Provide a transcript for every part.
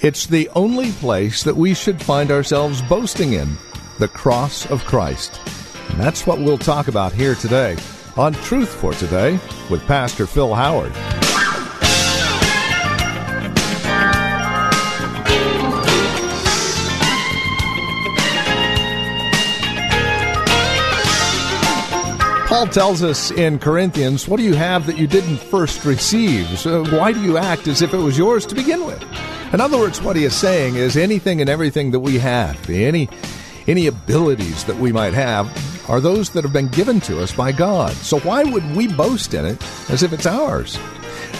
It's the only place that we should find ourselves boasting in the cross of Christ. And that's what we'll talk about here today on Truth for Today with Pastor Phil Howard. Paul tells us in Corinthians, What do you have that you didn't first receive? So why do you act as if it was yours to begin with? In other words, what he is saying is anything and everything that we have, any, any abilities that we might have, are those that have been given to us by God. So why would we boast in it as if it's ours?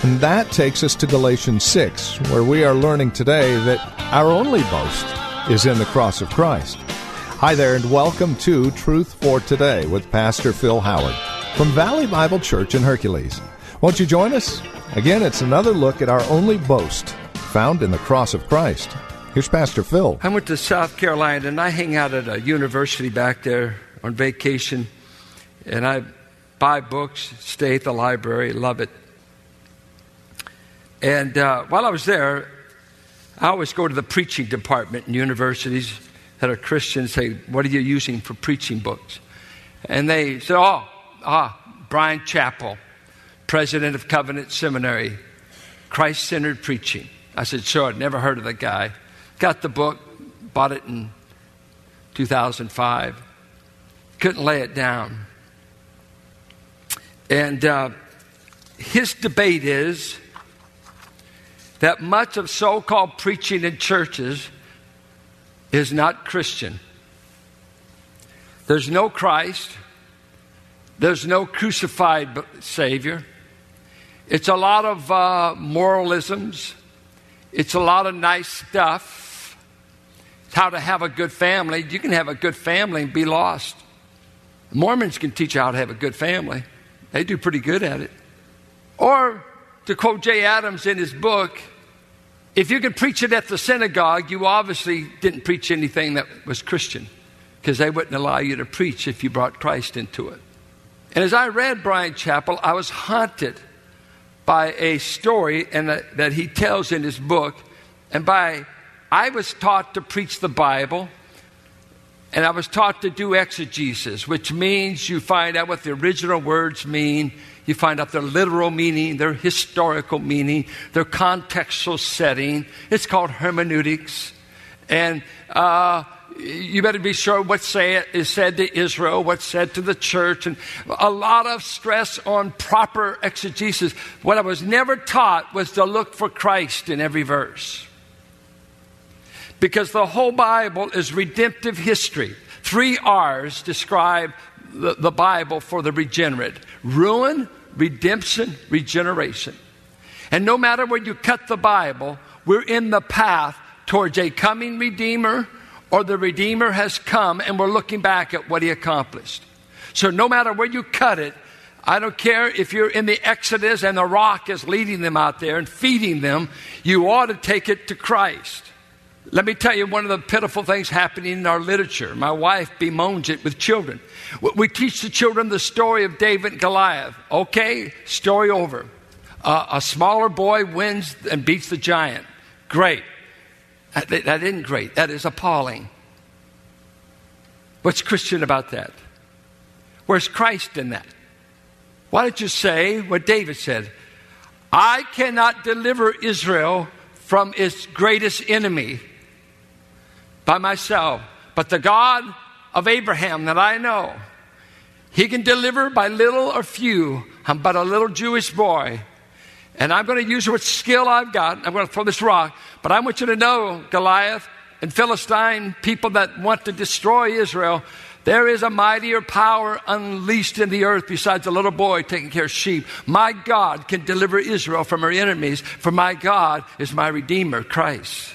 And that takes us to Galatians 6, where we are learning today that our only boast is in the cross of Christ. Hi there, and welcome to Truth for Today with Pastor Phil Howard from Valley Bible Church in Hercules. Won't you join us? Again, it's another look at our only boast found in the cross of Christ. Here's Pastor Phil. I went to South Carolina and I hang out at a university back there on vacation, and I buy books, stay at the library, love it. And uh, while I was there, I always go to the preaching department in universities that are Christians say, What are you using for preaching books? And they said, Oh, ah, Bryan Chapell, president of Covenant Seminary, Christ centered preaching. I said, Sure, I'd never heard of the guy. Got the book, bought it in 2005. Couldn't lay it down. And uh, his debate is that much of so called preaching in churches is not Christian. There's no Christ, there's no crucified Savior. It's a lot of uh, moralisms, it's a lot of nice stuff. It's how to have a good family. You can have a good family and be lost. Mormons can teach you how to have a good family, they do pretty good at it. Or, to quote Jay Adams in his book, if you could preach it at the synagogue, you obviously didn't preach anything that was Christian because they wouldn't allow you to preach if you brought Christ into it. And as I read Bryan Chapell, I was haunted by a story and that he tells in his book. And by, I was taught to preach the Bible, and I was taught to do exegesis, which means you find out what the original words mean you find out their literal meaning, their historical meaning, their contextual setting. It's called hermeneutics. And uh, you better be sure what say, is said to Israel, what's said to the church, and a lot of stress on proper exegesis. What I was never taught was to look for Christ in every verse. Because the whole Bible is redemptive history. Three R's describe the, the Bible for the regenerate ruin, redemption, regeneration. And no matter where you cut the Bible, we're in the path towards a coming Redeemer or the Redeemer has come and we're looking back at what he accomplished. So no matter where you cut it, I don't care if you're in the Exodus and the rock is leading them out there and feeding them, you ought to take it to Christ. Let me tell you one of the pitiful things happening in our literature. My wife bemoans it with children. We teach the children the story of David and Goliath. Okay, story over. Uh, a smaller boy wins and beats the giant. Great. That, that isn't great. That is appalling. What's Christian about that? Where's Christ in that? Why don't you say what David said? I cannot deliver Israel from its greatest enemy by myself, but the God of Abraham that I know. He can deliver by little or few. I'm but a little Jewish boy. And I'm going to use what skill I've got. I'm going to throw this rock. But I want you to know, Goliath and Philistine, people that want to destroy Israel, there is a mightier power unleashed in the earth besides a little boy taking care of sheep. My God can deliver Israel from her enemies, for my God is my Redeemer, Christ.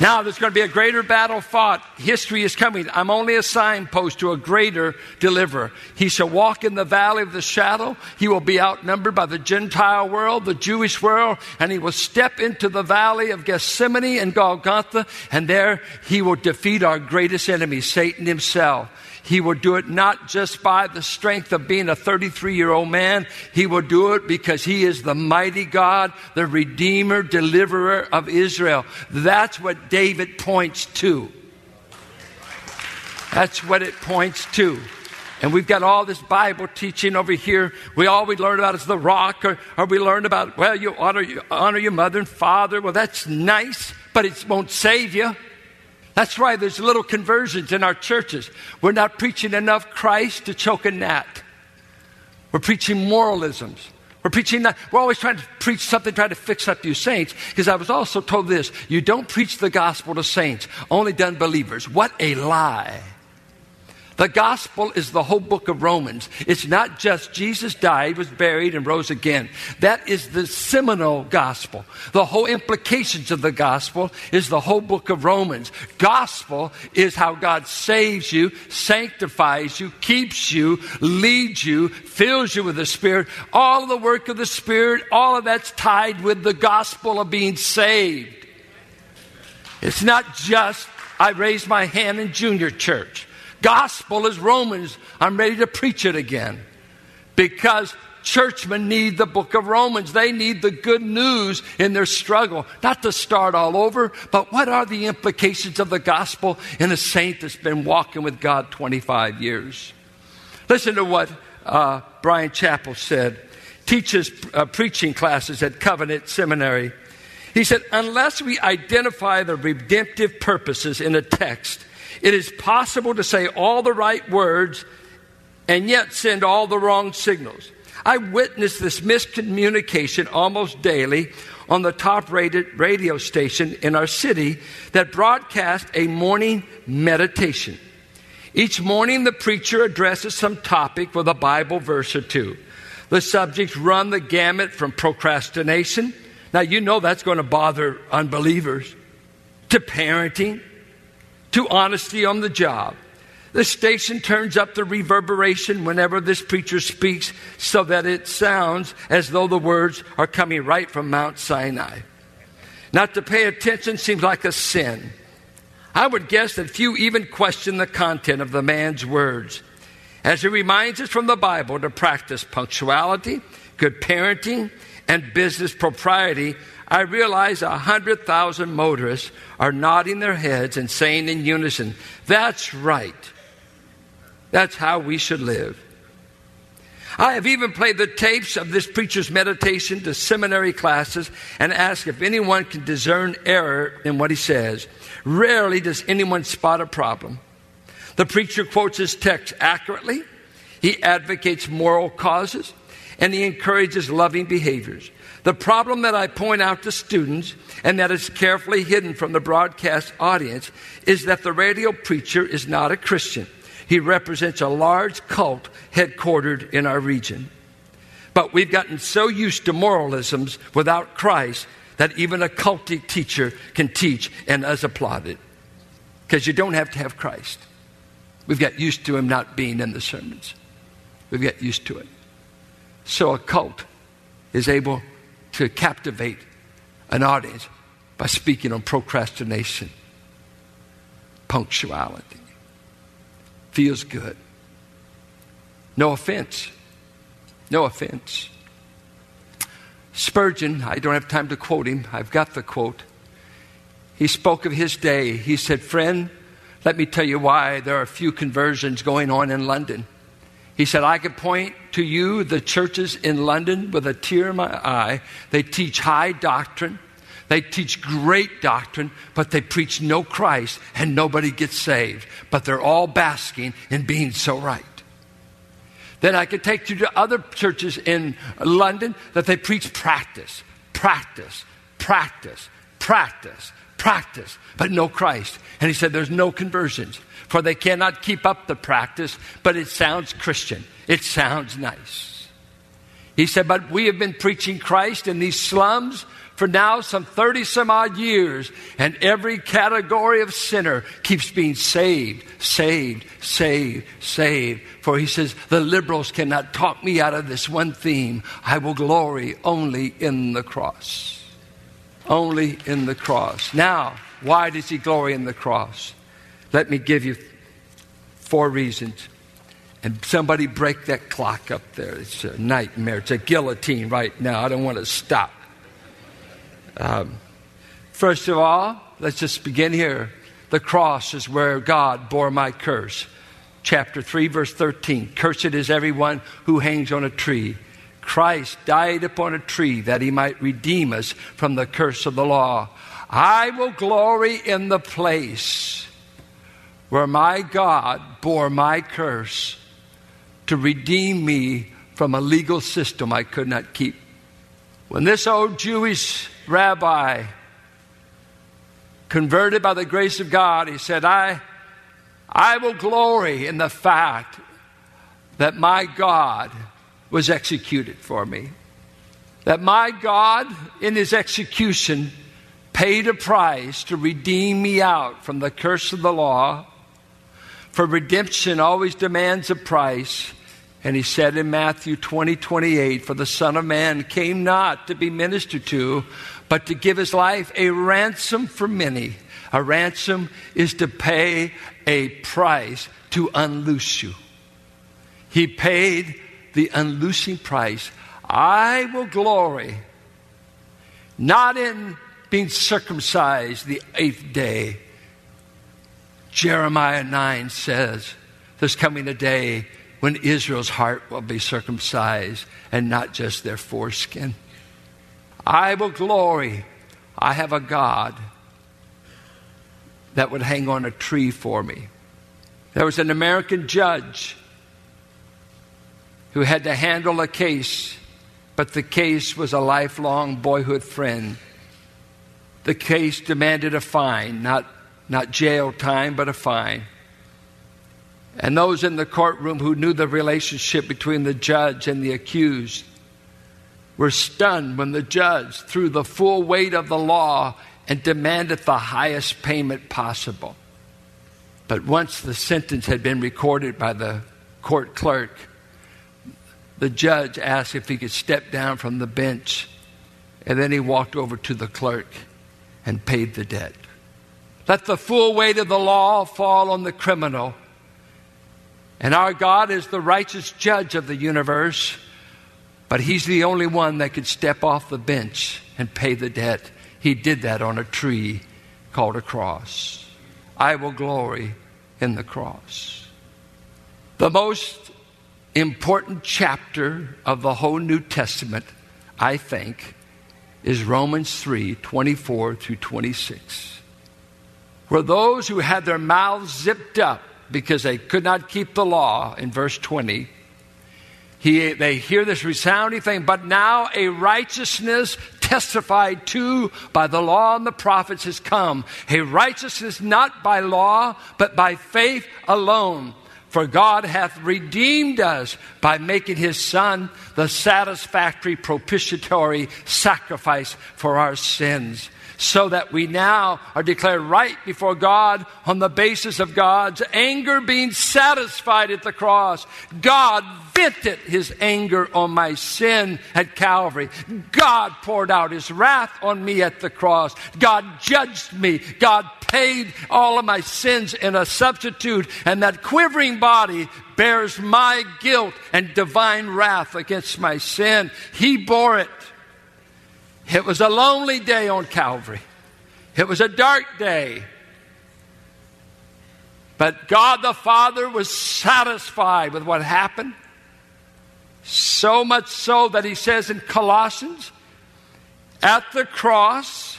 Now there's going to be a greater battle fought. History is coming. I'm only a signpost to a greater deliverer. He shall walk in the valley of the shadow. He will be outnumbered by the Gentile world, the Jewish world, and he will step into the valley of Gethsemane and Golgotha, and there he will defeat our greatest enemy, Satan himself. He will do it not just by the strength of being a 33 year old man. He will do it because he is the mighty God, the Redeemer, deliverer of Israel. That's what David points to. That's what it points to. And we've got all this Bible teaching over here. We all we learn about is the rock, or, or we learn about, well, you honor, you honor your mother and father. Well, that's nice, but it won't save you. That's why there's little conversions in our churches. We're not preaching enough Christ to choke a gnat. We're preaching moralisms. We're preaching that. We're always trying to preach something, trying to fix up you saints. Because I was also told this you don't preach the gospel to saints, only to believers. What a lie. The gospel is the whole book of Romans. It's not just Jesus died, was buried, and rose again. That is the seminal gospel. The whole implications of the gospel is the whole book of Romans. Gospel is how God saves you, sanctifies you, keeps you, leads you, fills you with the Spirit. All the work of the Spirit, all of that's tied with the gospel of being saved. It's not just, I raised my hand in junior church. Gospel is Romans. I'm ready to preach it again because churchmen need the book of Romans. They need the good news in their struggle, not to start all over, but what are the implications of the gospel in a saint that's been walking with God 25 years? Listen to what uh, Bryan Chapell said. Teaches uh, preaching classes at Covenant Seminary. He said, unless we identify the redemptive purposes in a text, it is possible to say all the right words and yet send all the wrong signals. I witness this miscommunication almost daily on the top rated radio station in our city that broadcasts a morning meditation. Each morning, the preacher addresses some topic with a Bible verse or two. The subjects run the gamut from procrastination. Now, you know that's going to bother unbelievers, to parenting, to honesty on the job. The station turns up the reverberation whenever this preacher speaks so that it sounds as though the words are coming right from Mount Sinai. Not to pay attention seems like a sin. I would guess that few even question the content of the man's words. As he reminds us from the Bible to practice punctuality, good parenting, and business propriety, I realize a hundred thousand motorists are nodding their heads and saying in unison, That's right. That's how we should live. I have even played the tapes of this preacher's meditation to seminary classes and asked if anyone can discern error in what he says. Rarely does anyone spot a problem. The preacher quotes his text accurately, he advocates moral causes, and he encourages loving behaviors. The problem that I point out to students, and that is carefully hidden from the broadcast audience, is that the radio preacher is not a Christian. He represents a large cult headquartered in our region. But we've gotten so used to moralisms without Christ that even a cultic teacher can teach and is applauded. Because you don't have to have Christ. We've got used to him not being in the sermons. We've got used to it. So a cult is able to captivate an audience by speaking on procrastination, punctuality. Feels good. No offense. No offense. Spurgeon, I don't have time to quote him, I've got the quote. He spoke of his day. He said, Friend, let me tell you why there are a few conversions going on in London. He said, I could point to you the churches in London with a tear in my eye. They teach high doctrine. They teach great doctrine, but they preach no Christ and nobody gets saved. But they're all basking in being so right. Then I could take you to other churches in London that they preach practice, practice, practice, practice, practice, but no Christ. And he said, There's no conversions for they cannot keep up the practice, but it sounds Christian. It sounds nice. He said, But we have been preaching Christ in these slums for now some 30 some odd years, and every category of sinner keeps being saved, saved, saved, saved. For he says, the liberals cannot talk me out of this one theme. I will glory only in the cross. Only in the cross. Now, why does he glory in the cross? Let me give you four reasons. And somebody break that clock up there. It's a nightmare. It's a guillotine right now. I don't want to stop. Um, first of all, let's just begin here. The cross is where God bore my curse. Chapter 3, verse 13. Cursed is everyone who hangs on a tree. Christ died upon a tree that he might redeem us from the curse of the law. I will glory in the place where my God bore my curse to redeem me from a legal system I could not keep. When this old Jewish rabbi, converted by the grace of God, he said, I, I will glory in the fact that my God was executed for me. That my God, in his execution, paid a price to redeem me out from the curse of the law. For redemption always demands a price. And he said in Matthew 20, 28, For the Son of Man came not to be ministered to, but to give his life a ransom for many. A ransom is to pay a price to unloose you. He paid the unloosing price. I will glory not in being circumcised the eighth day. Jeremiah 9 says, There's coming a day when Israel's heart will be circumcised and not just their foreskin. I will glory. I have a God that would hang on a tree for me. There was an American judge who had to handle a case, but the case was a lifelong boyhood friend. The case demanded a fine, not, not jail time, but a fine. And those in the courtroom who knew the relationship between the judge and the accused were stunned when the judge threw the full weight of the law and demanded the highest payment possible. But once the sentence had been recorded by the court clerk, the judge asked if he could step down from the bench, and then he walked over to the clerk and paid the debt. Let the full weight of the law fall on the criminal and our God is the righteous judge of the universe, but He's the only one that could step off the bench and pay the debt. He did that on a tree called a cross. I will glory in the cross. The most important chapter of the whole New Testament, I think, is Romans 3 24 through 26. Where those who had their mouths zipped up because they could not keep the law in verse 20. He, they hear this resounding thing, but now a righteousness testified to by the law and the prophets has come. A righteousness not by law, but by faith alone. For God hath redeemed us by making his Son the satisfactory propitiatory sacrifice for our sins so that we now are declared right before God on the basis of God's anger being satisfied at the cross. God vented his anger on my sin at Calvary. God poured out his wrath on me at the cross. God judged me. God paid all of my sins in a substitute, and that quivering body bears my guilt and divine wrath against my sin. He bore it. It was a lonely day on Calvary. It was a dark day. But God the Father was satisfied with what happened. So much so that he says in Colossians, at the cross,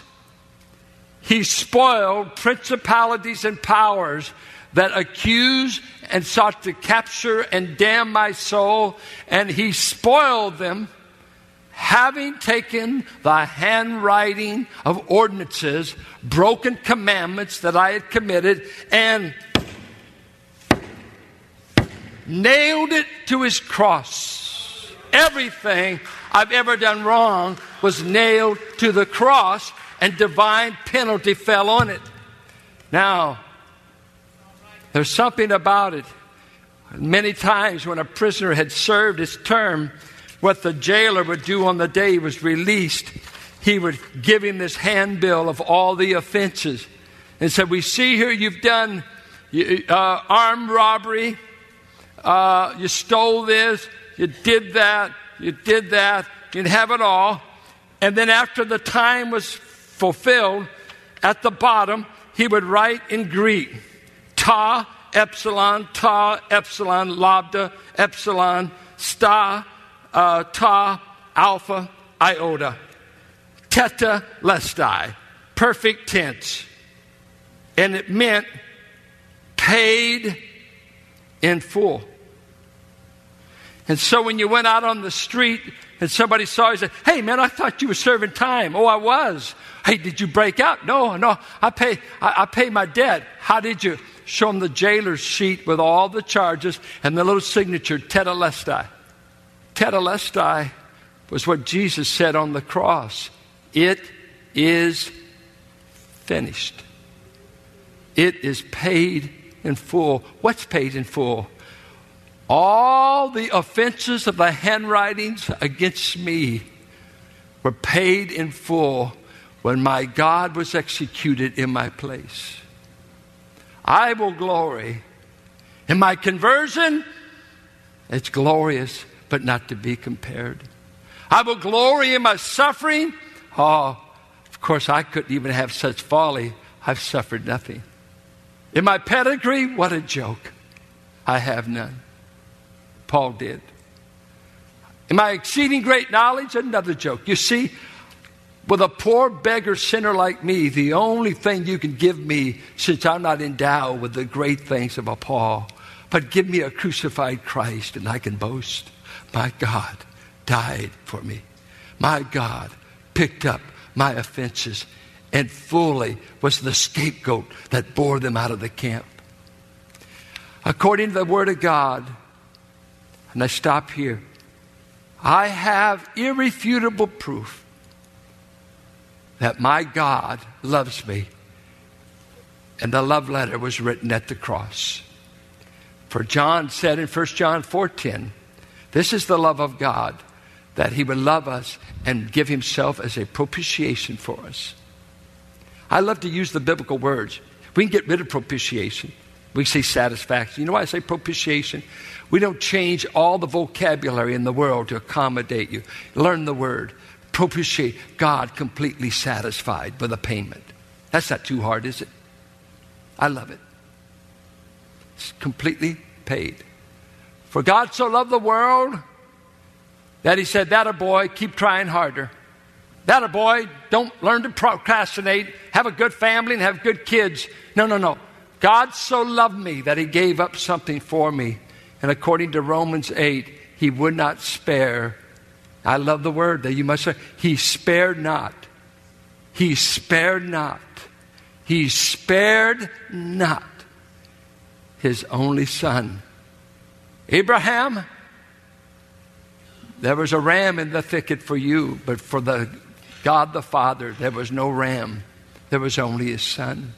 he spoiled principalities and powers that accuse and sought to capture and damn my soul, and he spoiled them having taken the handwriting of ordinances, broken commandments that I had committed, and nailed it to his cross. Everything I've ever done wrong was nailed to the cross and divine penalty fell on it. Now, there's something about it. Many times when a prisoner had served his term, what the jailer would do on the day he was released, he would give him this handbill of all the offenses. And said, We see here you've done uh, armed robbery, uh, you stole this, you did that, you did that, you'd have it all. And then after the time was fulfilled, at the bottom, he would write in Greek, ta, epsilon, ta, epsilon, lambda, epsilon, sta, uh, ta, alpha, iota. Tetelestai, perfect tense. And it meant paid in full. And so when you went out on the street and somebody saw you, said, Hey man, I thought you were serving time. Oh, I was. Hey, did you break out? No, no, I pay, I, I pay my debt. How did you? Show them the jailer's sheet with all the charges and the little signature, Tetelestai. Tetelestai was what Jesus said on the cross. It is finished. It is paid in full. What's paid in full? All the offenses of the handwritings against me were paid in full when my God was executed in my place. I will glory. In my conversion, it's glorious, but not to be compared. I will glory in my suffering. Oh, of course, I couldn't even have such folly. I've suffered nothing. In my pedigree, what a joke. I have none. Paul did. In my exceeding great knowledge, another joke. You see, with a poor beggar sinner like me, the only thing you can give me, since I'm not endowed with the great things of a Paul, but give me a crucified Christ and I can boast. My God died for me. My God picked up my offenses and fully was the scapegoat that bore them out of the camp. According to the Word of God, and I stop here. I have irrefutable proof that my God loves me. And the love letter was written at the cross. For John said in 1 John 4:10, this is the love of God that he would love us and give himself as a propitiation for us. I love to use the biblical words. We can get rid of propitiation. We say satisfaction. You know why I say propitiation? We don't change all the vocabulary in the world to accommodate you. Learn the word. Propitiate God completely satisfied with a payment. That's not too hard, is it? I love it. It's completely paid. For God so loved the world that he said, That a boy, keep trying harder. That a boy, don't learn to procrastinate, have a good family and have good kids. No, no, no. God so loved me that he gave up something for me. And according to Romans 8, he would not spare. I love the word that you must say. He spared not. He spared not. He spared not his only son. Abraham, there was a ram in the thicket for you, but for the God the Father, there was no ram. There was only his son.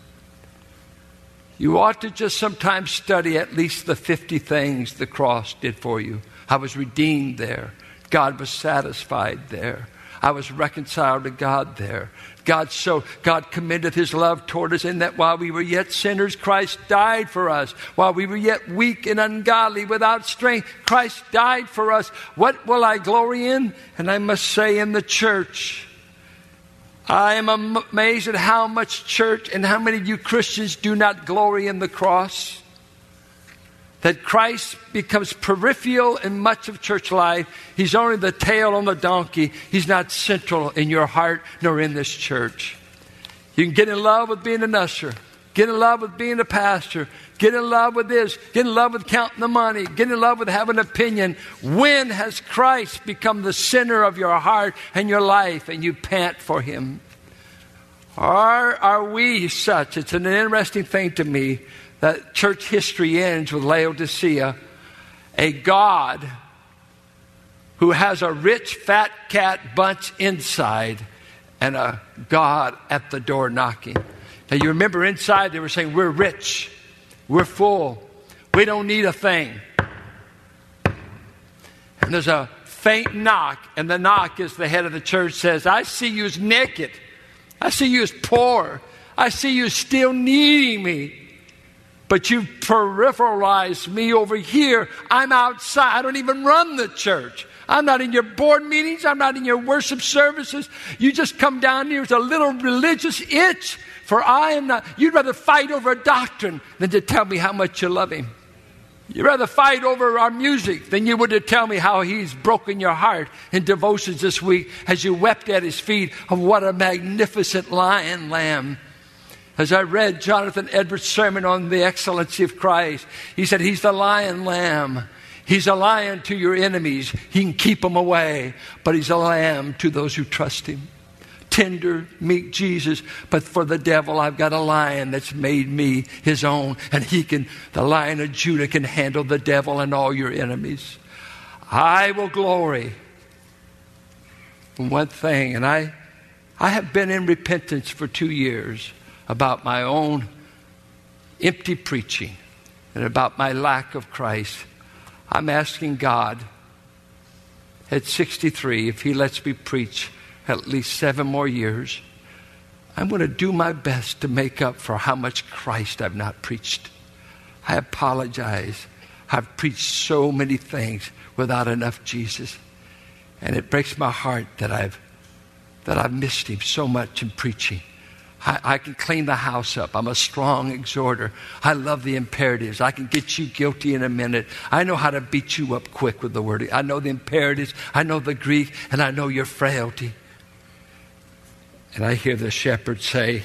You ought to just sometimes study at least the 50 things the cross did for you. I was redeemed there. God was satisfied there. I was reconciled to God there. God so God commended his love toward us in that while we were yet sinners, Christ died for us. While we were yet weak and ungodly without strength, Christ died for us. What will I glory in? And I must say in the church. I am amazed at how much church and how many of you Christians do not glory in the cross. That Christ becomes peripheral in much of church life. He's only the tail on the donkey. He's not central in your heart nor in this church. You can get in love with being an usher, get in love with being a pastor, Get in love with this. Get in love with counting the money. Get in love with having an opinion. When has Christ become the center of your heart and your life and you pant for Him? Are, are we such? It's an interesting thing to me that church history ends with Laodicea, a God who has a rich fat cat bunch inside and a God at the door knocking. Now, you remember inside they were saying, We're rich, we're full, we don't need a thing. And there's a faint knock, and the knock is the head of the church says, I see you as naked, I see you as poor, I see you still needing me. But you've peripheralized me over here. I'm outside. I don't even run the church. I'm not in your board meetings. I'm not in your worship services. You just come down here with a little religious itch. For I am not, you'd rather fight over a doctrine than to tell me how much you love him. You'd rather fight over our music than you would to tell me how he's broken your heart in devotions this week as you wept at his feet of what a magnificent lion lamb. As I read Jonathan Edwards' sermon on the excellency of Christ, he said, He's the lion lamb He's a lion to your enemies. He can keep them away, but he's a lamb to those who trust him. Tender, meek Jesus, but for the devil, I've got a lion that's made me his own, and he can, the lion of Judah can handle the devil and all your enemies. I will glory in one thing, and I, I have been in repentance for two years about my own empty preaching and about my lack of Christ. I'm asking God at 63 if He lets me preach at least seven more years. I'm going to do my best to make up for how much Christ I've not preached. I apologize. I've preached so many things without enough Jesus. And it breaks my heart that I've, that I've missed him so much in preaching. I, I, can clean the house up. I'm a strong exhorter. I love the imperatives. I can get you guilty in a minute. I know how to beat you up quick with the word. I know the imperatives. I know the Greek, and I know your frailty. And I hear the shepherd say,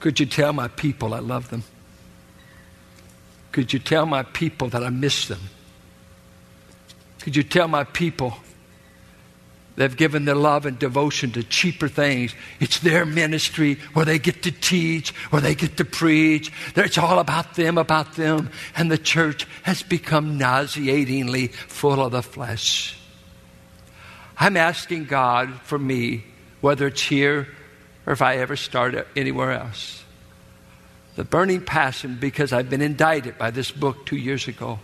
Could you tell my people I love them? Could you tell my people that I miss them? Could you tell my people They've given their love and devotion to cheaper things. It's their ministry where they get to teach, where they get to preach. It's all about them, about them. And the church has become nauseatingly full of the flesh. I'm asking God for me, whether it's here or if I ever start anywhere else. The burning passion, because I've been indicted by this book two years ago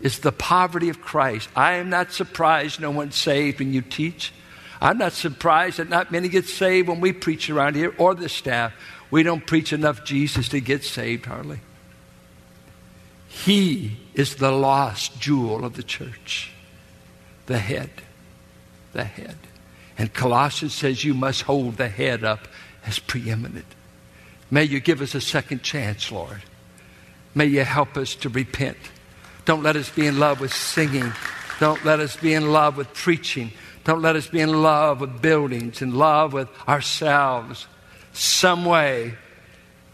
is the poverty of Christ. I am not surprised no one's saved when you teach. I'm not surprised that not many get saved when we preach around here or the staff. We don't preach enough Jesus to get saved, hardly. He is the lost jewel of the church, the head, the head. And Colossians says you must hold the head up as preeminent. May you give us a second chance, Lord. May you help us to repent. Don't let us be in love with singing. Don't let us be in love with preaching. Don't let us be in love with buildings, in love with ourselves. Some way,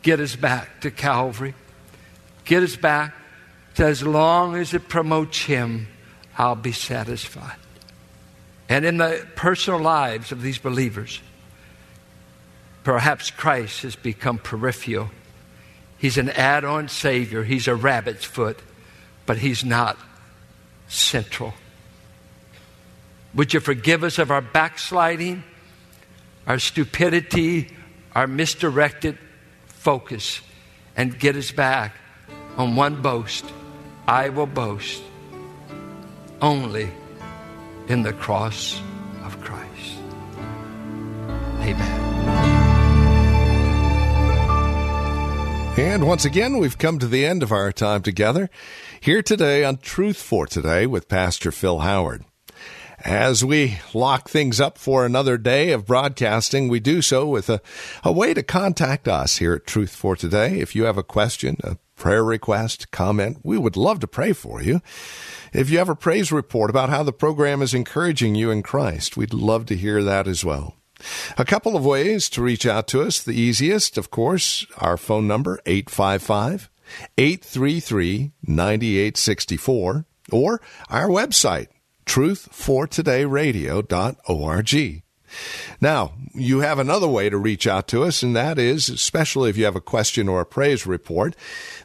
get us back to Calvary. Get us back to as long as it promotes Him, I'll be satisfied. And in the personal lives of these believers, perhaps Christ has become peripheral. He's an add on Savior, He's a rabbit's foot but He's not central. Would you forgive us of our backsliding, our stupidity, our misdirected focus, and get us back on one boast? I will boast only in the cross of Christ. Amen. And once again, we've come to the end of our time together here today on Truth for Today with Pastor Phil Howard. As we lock things up for another day of broadcasting, we do so with a, a way to contact us here at Truth for Today. If you have a question, a prayer request, comment, we would love to pray for you. If you have a praise report about how the program is encouraging you in Christ, we'd love to hear that as well. A couple of ways to reach out to us. The easiest, of course, our phone number, 855 833 9864, or our website, truthfortodayradio.org. Now, you have another way to reach out to us, and that is, especially if you have a question or a praise report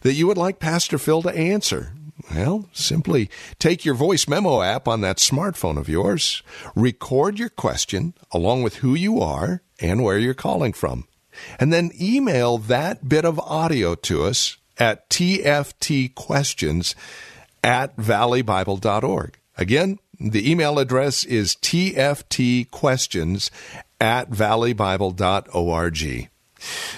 that you would like Pastor Phil to answer. Well, simply take your voice memo app on that smartphone of yours, record your question along with who you are and where you're calling from, and then email that bit of audio to us at tftquestions at valleybible.org. Again, the email address is tftquestions at valleybible.org.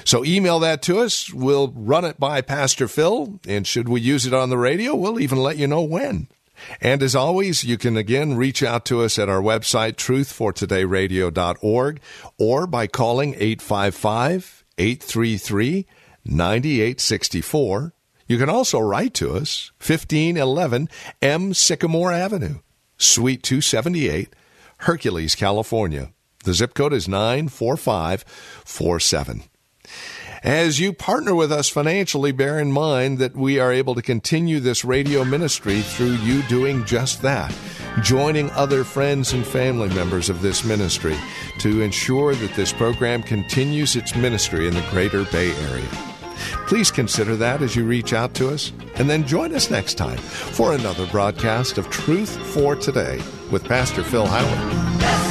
So email that to us. We'll run it by Pastor Phil, and should we use it on the radio, we'll even let you know when. And as always, you can again reach out to us at our website, truthfortodayradio.org, or by calling 855 833 9864. You can also write to us, 1511 M. Sycamore Avenue, Suite 278, Hercules, California. The zip code is 94547. As you partner with us financially, bear in mind that we are able to continue this radio ministry through you doing just that, joining other friends and family members of this ministry to ensure that this program continues its ministry in the greater Bay Area. Please consider that as you reach out to us, and then join us next time for another broadcast of Truth for Today with Pastor Phil Howard.